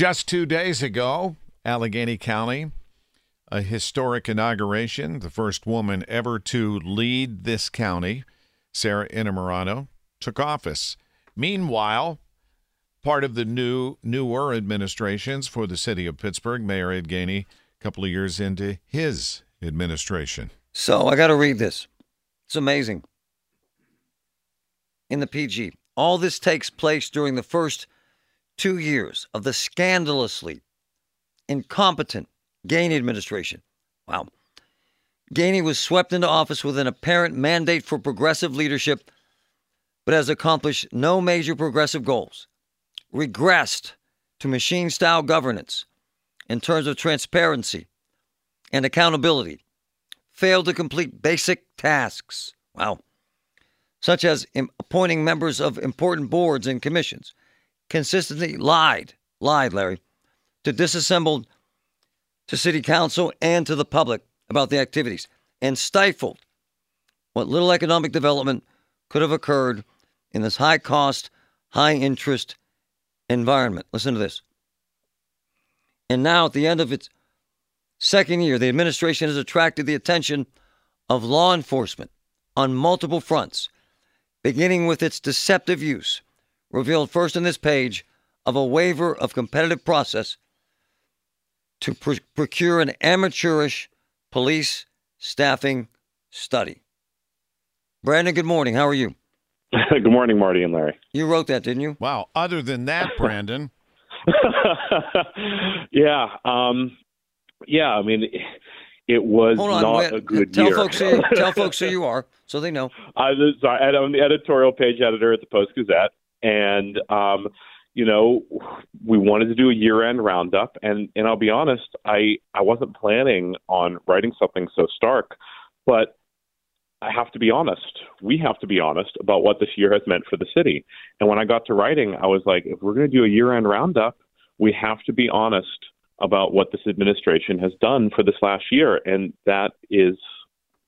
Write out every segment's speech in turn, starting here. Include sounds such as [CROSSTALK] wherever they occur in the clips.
Just two days ago, Allegheny County, a historic inauguration. The first woman ever to lead this county, Sara Innamorato, took office. Meanwhile, part of the new newer administrations for the city of Pittsburgh, Mayor Ed Gainey, a couple of years into his administration. So I got to read this. It's amazing. In the PG, all this takes place during the first two years of the scandalously incompetent Gainey administration. Wow. Gainey was swept into office with an apparent mandate for progressive leadership, but has accomplished no major progressive goals. Regressed to machine style governance in terms of transparency and accountability failed to complete basic tasks. Wow. Such as appointing members of important boards and commissions. Consistently lied, lied, Larry, to disassembled to city council and to the public about the activities and stifled what little economic development could have occurred in this high cost, high interest environment. Listen to this. And now, at the end of its Second year, the administration has attracted the attention of law enforcement on multiple fronts, beginning with its deceptive use, revealed first in this page, of a waiver of competitive process to pr- procure an amateurish police staffing study. Brandon, good morning. How are you? [LAUGHS] good morning, Marty and Larry. You wrote that, didn't you? Wow. Other than that, [LAUGHS] Brandon. [LAUGHS] yeah. Um, yeah, I mean, it was on, not wait, a good tell year. Folks who, tell folks who you are so they know. I was, I'm the editorial page editor at the Post Gazette, and um, you know, we wanted to do a year-end roundup, and and I'll be honest, I I wasn't planning on writing something so stark, but I have to be honest. We have to be honest about what this year has meant for the city. And when I got to writing, I was like, if we're going to do a year-end roundup, we have to be honest about what this administration has done for this last year, and that is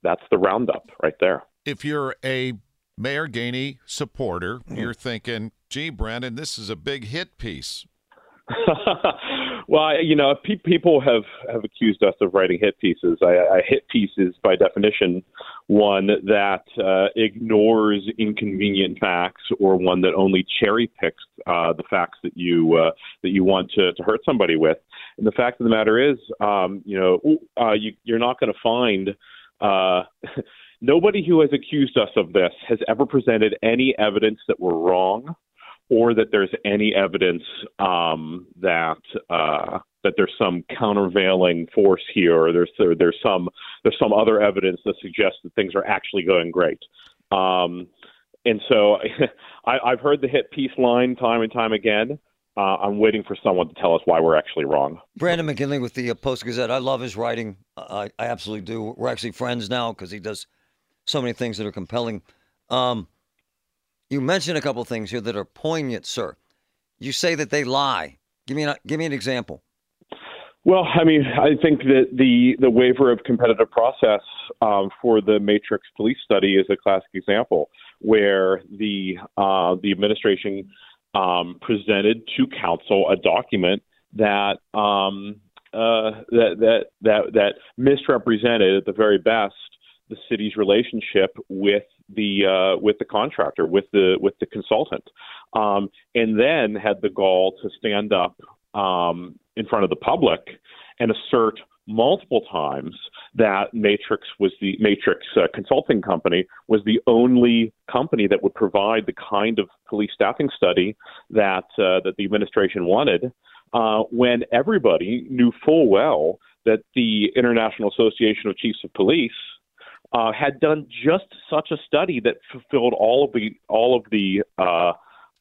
that's the roundup right there. If you're a Mayor Gainey supporter, you're thinking, "Gee, Brandon, this is a big hit piece." [LAUGHS] well, you know, pe- people have have accused us of writing hit pieces. I, I hit pieces, by definition, one that uh, ignores inconvenient facts or one that only cherry picks uh, the facts that you uh, that you want to, to hurt somebody with. And the fact of the matter is, um, you know, uh, you, you're not going to find. [LAUGHS] Nobody who has accused us of this has ever presented any evidence that we're wrong or that there's any evidence um, that uh, that there's some countervailing force here, or there's there, there's some there's some other evidence that suggests that things are actually going great. Um, and so [LAUGHS] I, I've heard the hit piece line time and time again. Uh, I'm waiting for someone to tell us why we're actually wrong. Brandon McGinley with the Post Gazette. I love his writing. I, I absolutely do. We're actually friends now because he does so many things that are compelling. Um, you mentioned a couple things here that are poignant, sir. You say that they lie. Give me an, give me an example. Well, I mean, I think that the the waiver of competitive process um, for the Matrix police study is a classic example where the uh, the administration um, presented to council a document that um, uh, that that that that misrepresented at the very best the city's relationship with the uh, with the contractor, with the with the consultant, um, and then had the gall to stand up um, in front of the public and assert multiple times that Matrix was the Matrix uh, consulting company was the only company that would provide the kind of police staffing study that uh, that the administration wanted. Uh, when everybody knew full well that the International Association of Chiefs of Police uh, had done just such a study that fulfilled all of the all of the uh,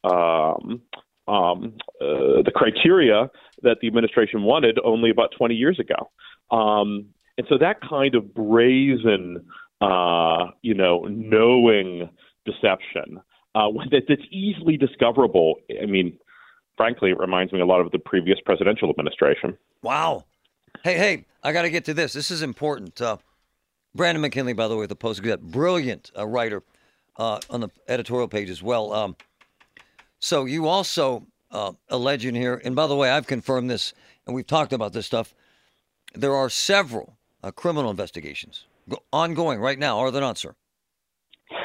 um, um, uh, the criteria that the administration wanted only about 20 years ago. Um, and so that kind of brazen, uh, you know, knowing deception uh, [LAUGHS] that, that's easily discoverable. I mean, frankly, it reminds me a lot of the previous presidential administration. Wow. Hey, hey, I got to get to this. This is important. Brandon McGinley, by the way, the Post Gazette, brilliant uh, writer uh, on the editorial page as well. Um, so you also uh, a legend here, and by the way, I've confirmed this, and we've talked about this stuff. There are several uh, criminal investigations ongoing right now, are there not, sir?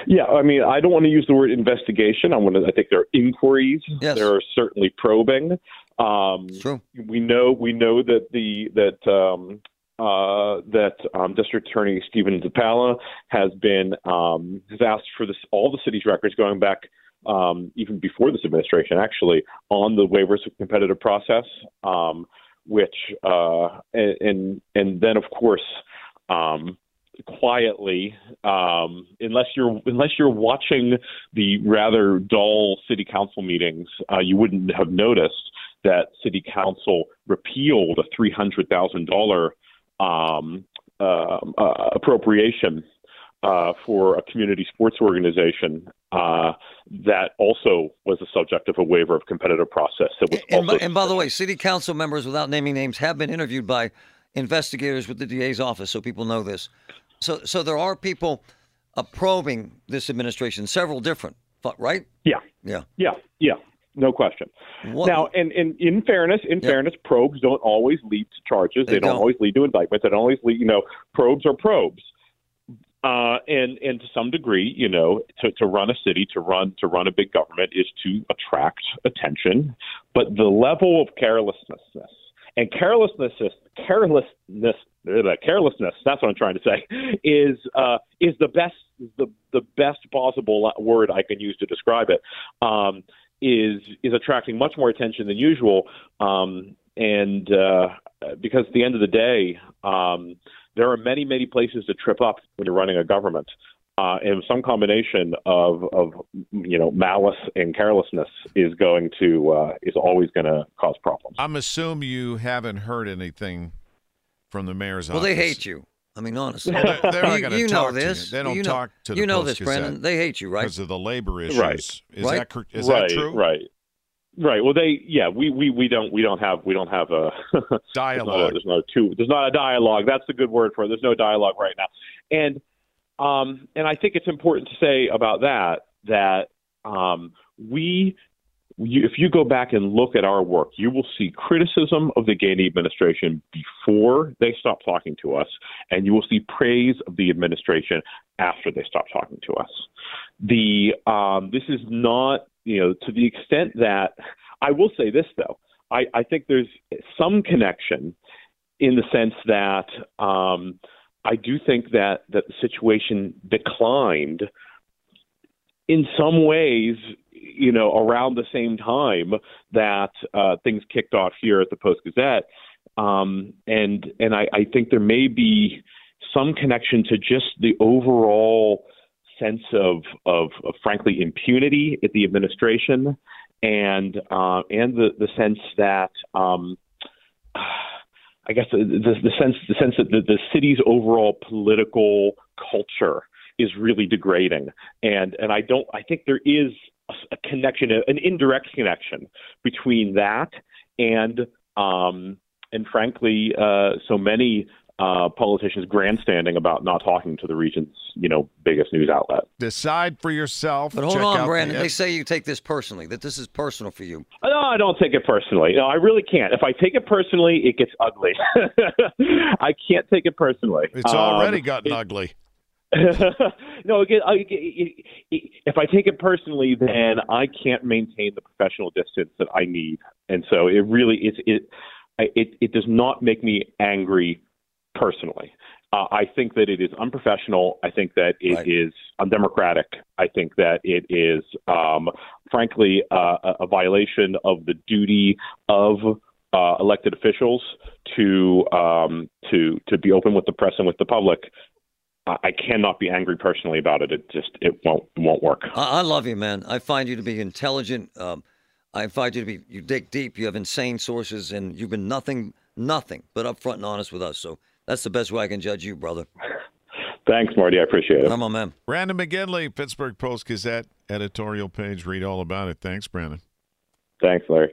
Yeah, I mean, I don't want to use the word investigation. I want to. I think there are inquiries. Yes. There are certainly probing. Um, True. We know. We know that the that um, uh, that um, District Attorney Stephen Zappala has been um, has asked for this all the city's records going back um, even before this administration, actually, on the waivers of competitive process, um, which uh, and, and and then of course. Um, quietly um, unless you're unless you're watching the rather dull city council meetings uh, you wouldn't have noticed that city council repealed a three hundred thousand dollar um, uh, uh, appropriation uh, for a community sports organization uh, that also was the subject of a waiver of competitive process. That was and, also by, and by the way, city council members, without naming names, have been interviewed by investigators with the DA's office, so people know this. So, so there are people probing this administration, several different, right? yeah, Yeah. yeah, yeah, no question. What- Now, and, and in fairness, in Yep. fairness, probes don't always lead to charges. They They, don't, don't. always lead to indictments. They don't always lead. You know, probes are probes. Uh, and and to some degree, you know, to, to run a city, to run to run a big government is to attract attention. But the level of carelessness and carelessness, carelessness, uh, carelessness. That's what I'm trying to say. Is uh, is the best the the best possible word I can use to describe it. Um, is is attracting much more attention than usual. Um, and uh, because at the end of the day, um, there are many, many places to trip up when you're running a government. Uh, and some combination of, of you know malice and carelessness is going to uh, is always going to cause problems. I'm assume you haven't heard anything from the mayor's Well, office. Well, they hate you. I mean, honestly. Well, they're, they're you, going you talk know to this. you. They don't you know, talk to the You know this, Brandon. They hate you, right? because of the labor issues. Right. Is Right. that right, that true? right, right. Well, they yeah we, we, we don't we don't have we don't have a Dialogue. [LAUGHS] There's not a, there's not a two. There's not a dialogue. That's the good word for it. There's no dialogue right now. And um, and I think it's important to say about that that um, we, you, if you go back and look at our work, you will see criticism of the Gainey administration before they stop talking to us, and you will see praise of the administration after they stop talking to us. The um, this is not you know to the extent that I will say this though. I, I think there's some connection in the sense that um, I do think that that the situation declined in some ways, you know, around the same time that uh, things kicked off here at the Post Gazette, um, and and I, I think there may be some connection to just the overall sense of, of, of frankly impunity at the administration and uh, and the the sense that um, I guess the, the, sense the sense that the, the city's overall political culture is really degrading, and and I don't I think there is a, a connection, an indirect connection between that and um, and frankly, uh, so many uh, politicians grandstanding about not talking to the region's you know biggest news outlet. Decide for yourself. But hold on, Brandon. the- They say you take this personally, that this is personal for you. No, I don't take it personally. No, I really can't. If I take it personally, it gets ugly. [LAUGHS] I can't take it personally. It's Um, already gotten it- ugly. No, again, I, if I take it personally, then I can't maintain the professional distance that I need, and so it really is it. It it does not make me angry personally. Uh, I think that it is unprofessional. I think that it Right. is undemocratic. I think that it is, um, frankly, uh, a- a violation of the duty of uh, elected officials to um, to to be open with the press and with the public. I I cannot be angry personally about it. It just it won't won't work. I, I love you, man. I find you to be intelligent. Um, I find you to be you dig deep. You have insane sources, and you've been nothing, nothing but upfront and honest with us. So that's the best way I can judge you, brother. Thanks, Marty. I appreciate it. I'm a man. Brandon McGinley, Pittsburgh Post Gazette editorial page. Read all about it. Thanks, Brandon. Thanks, Larry.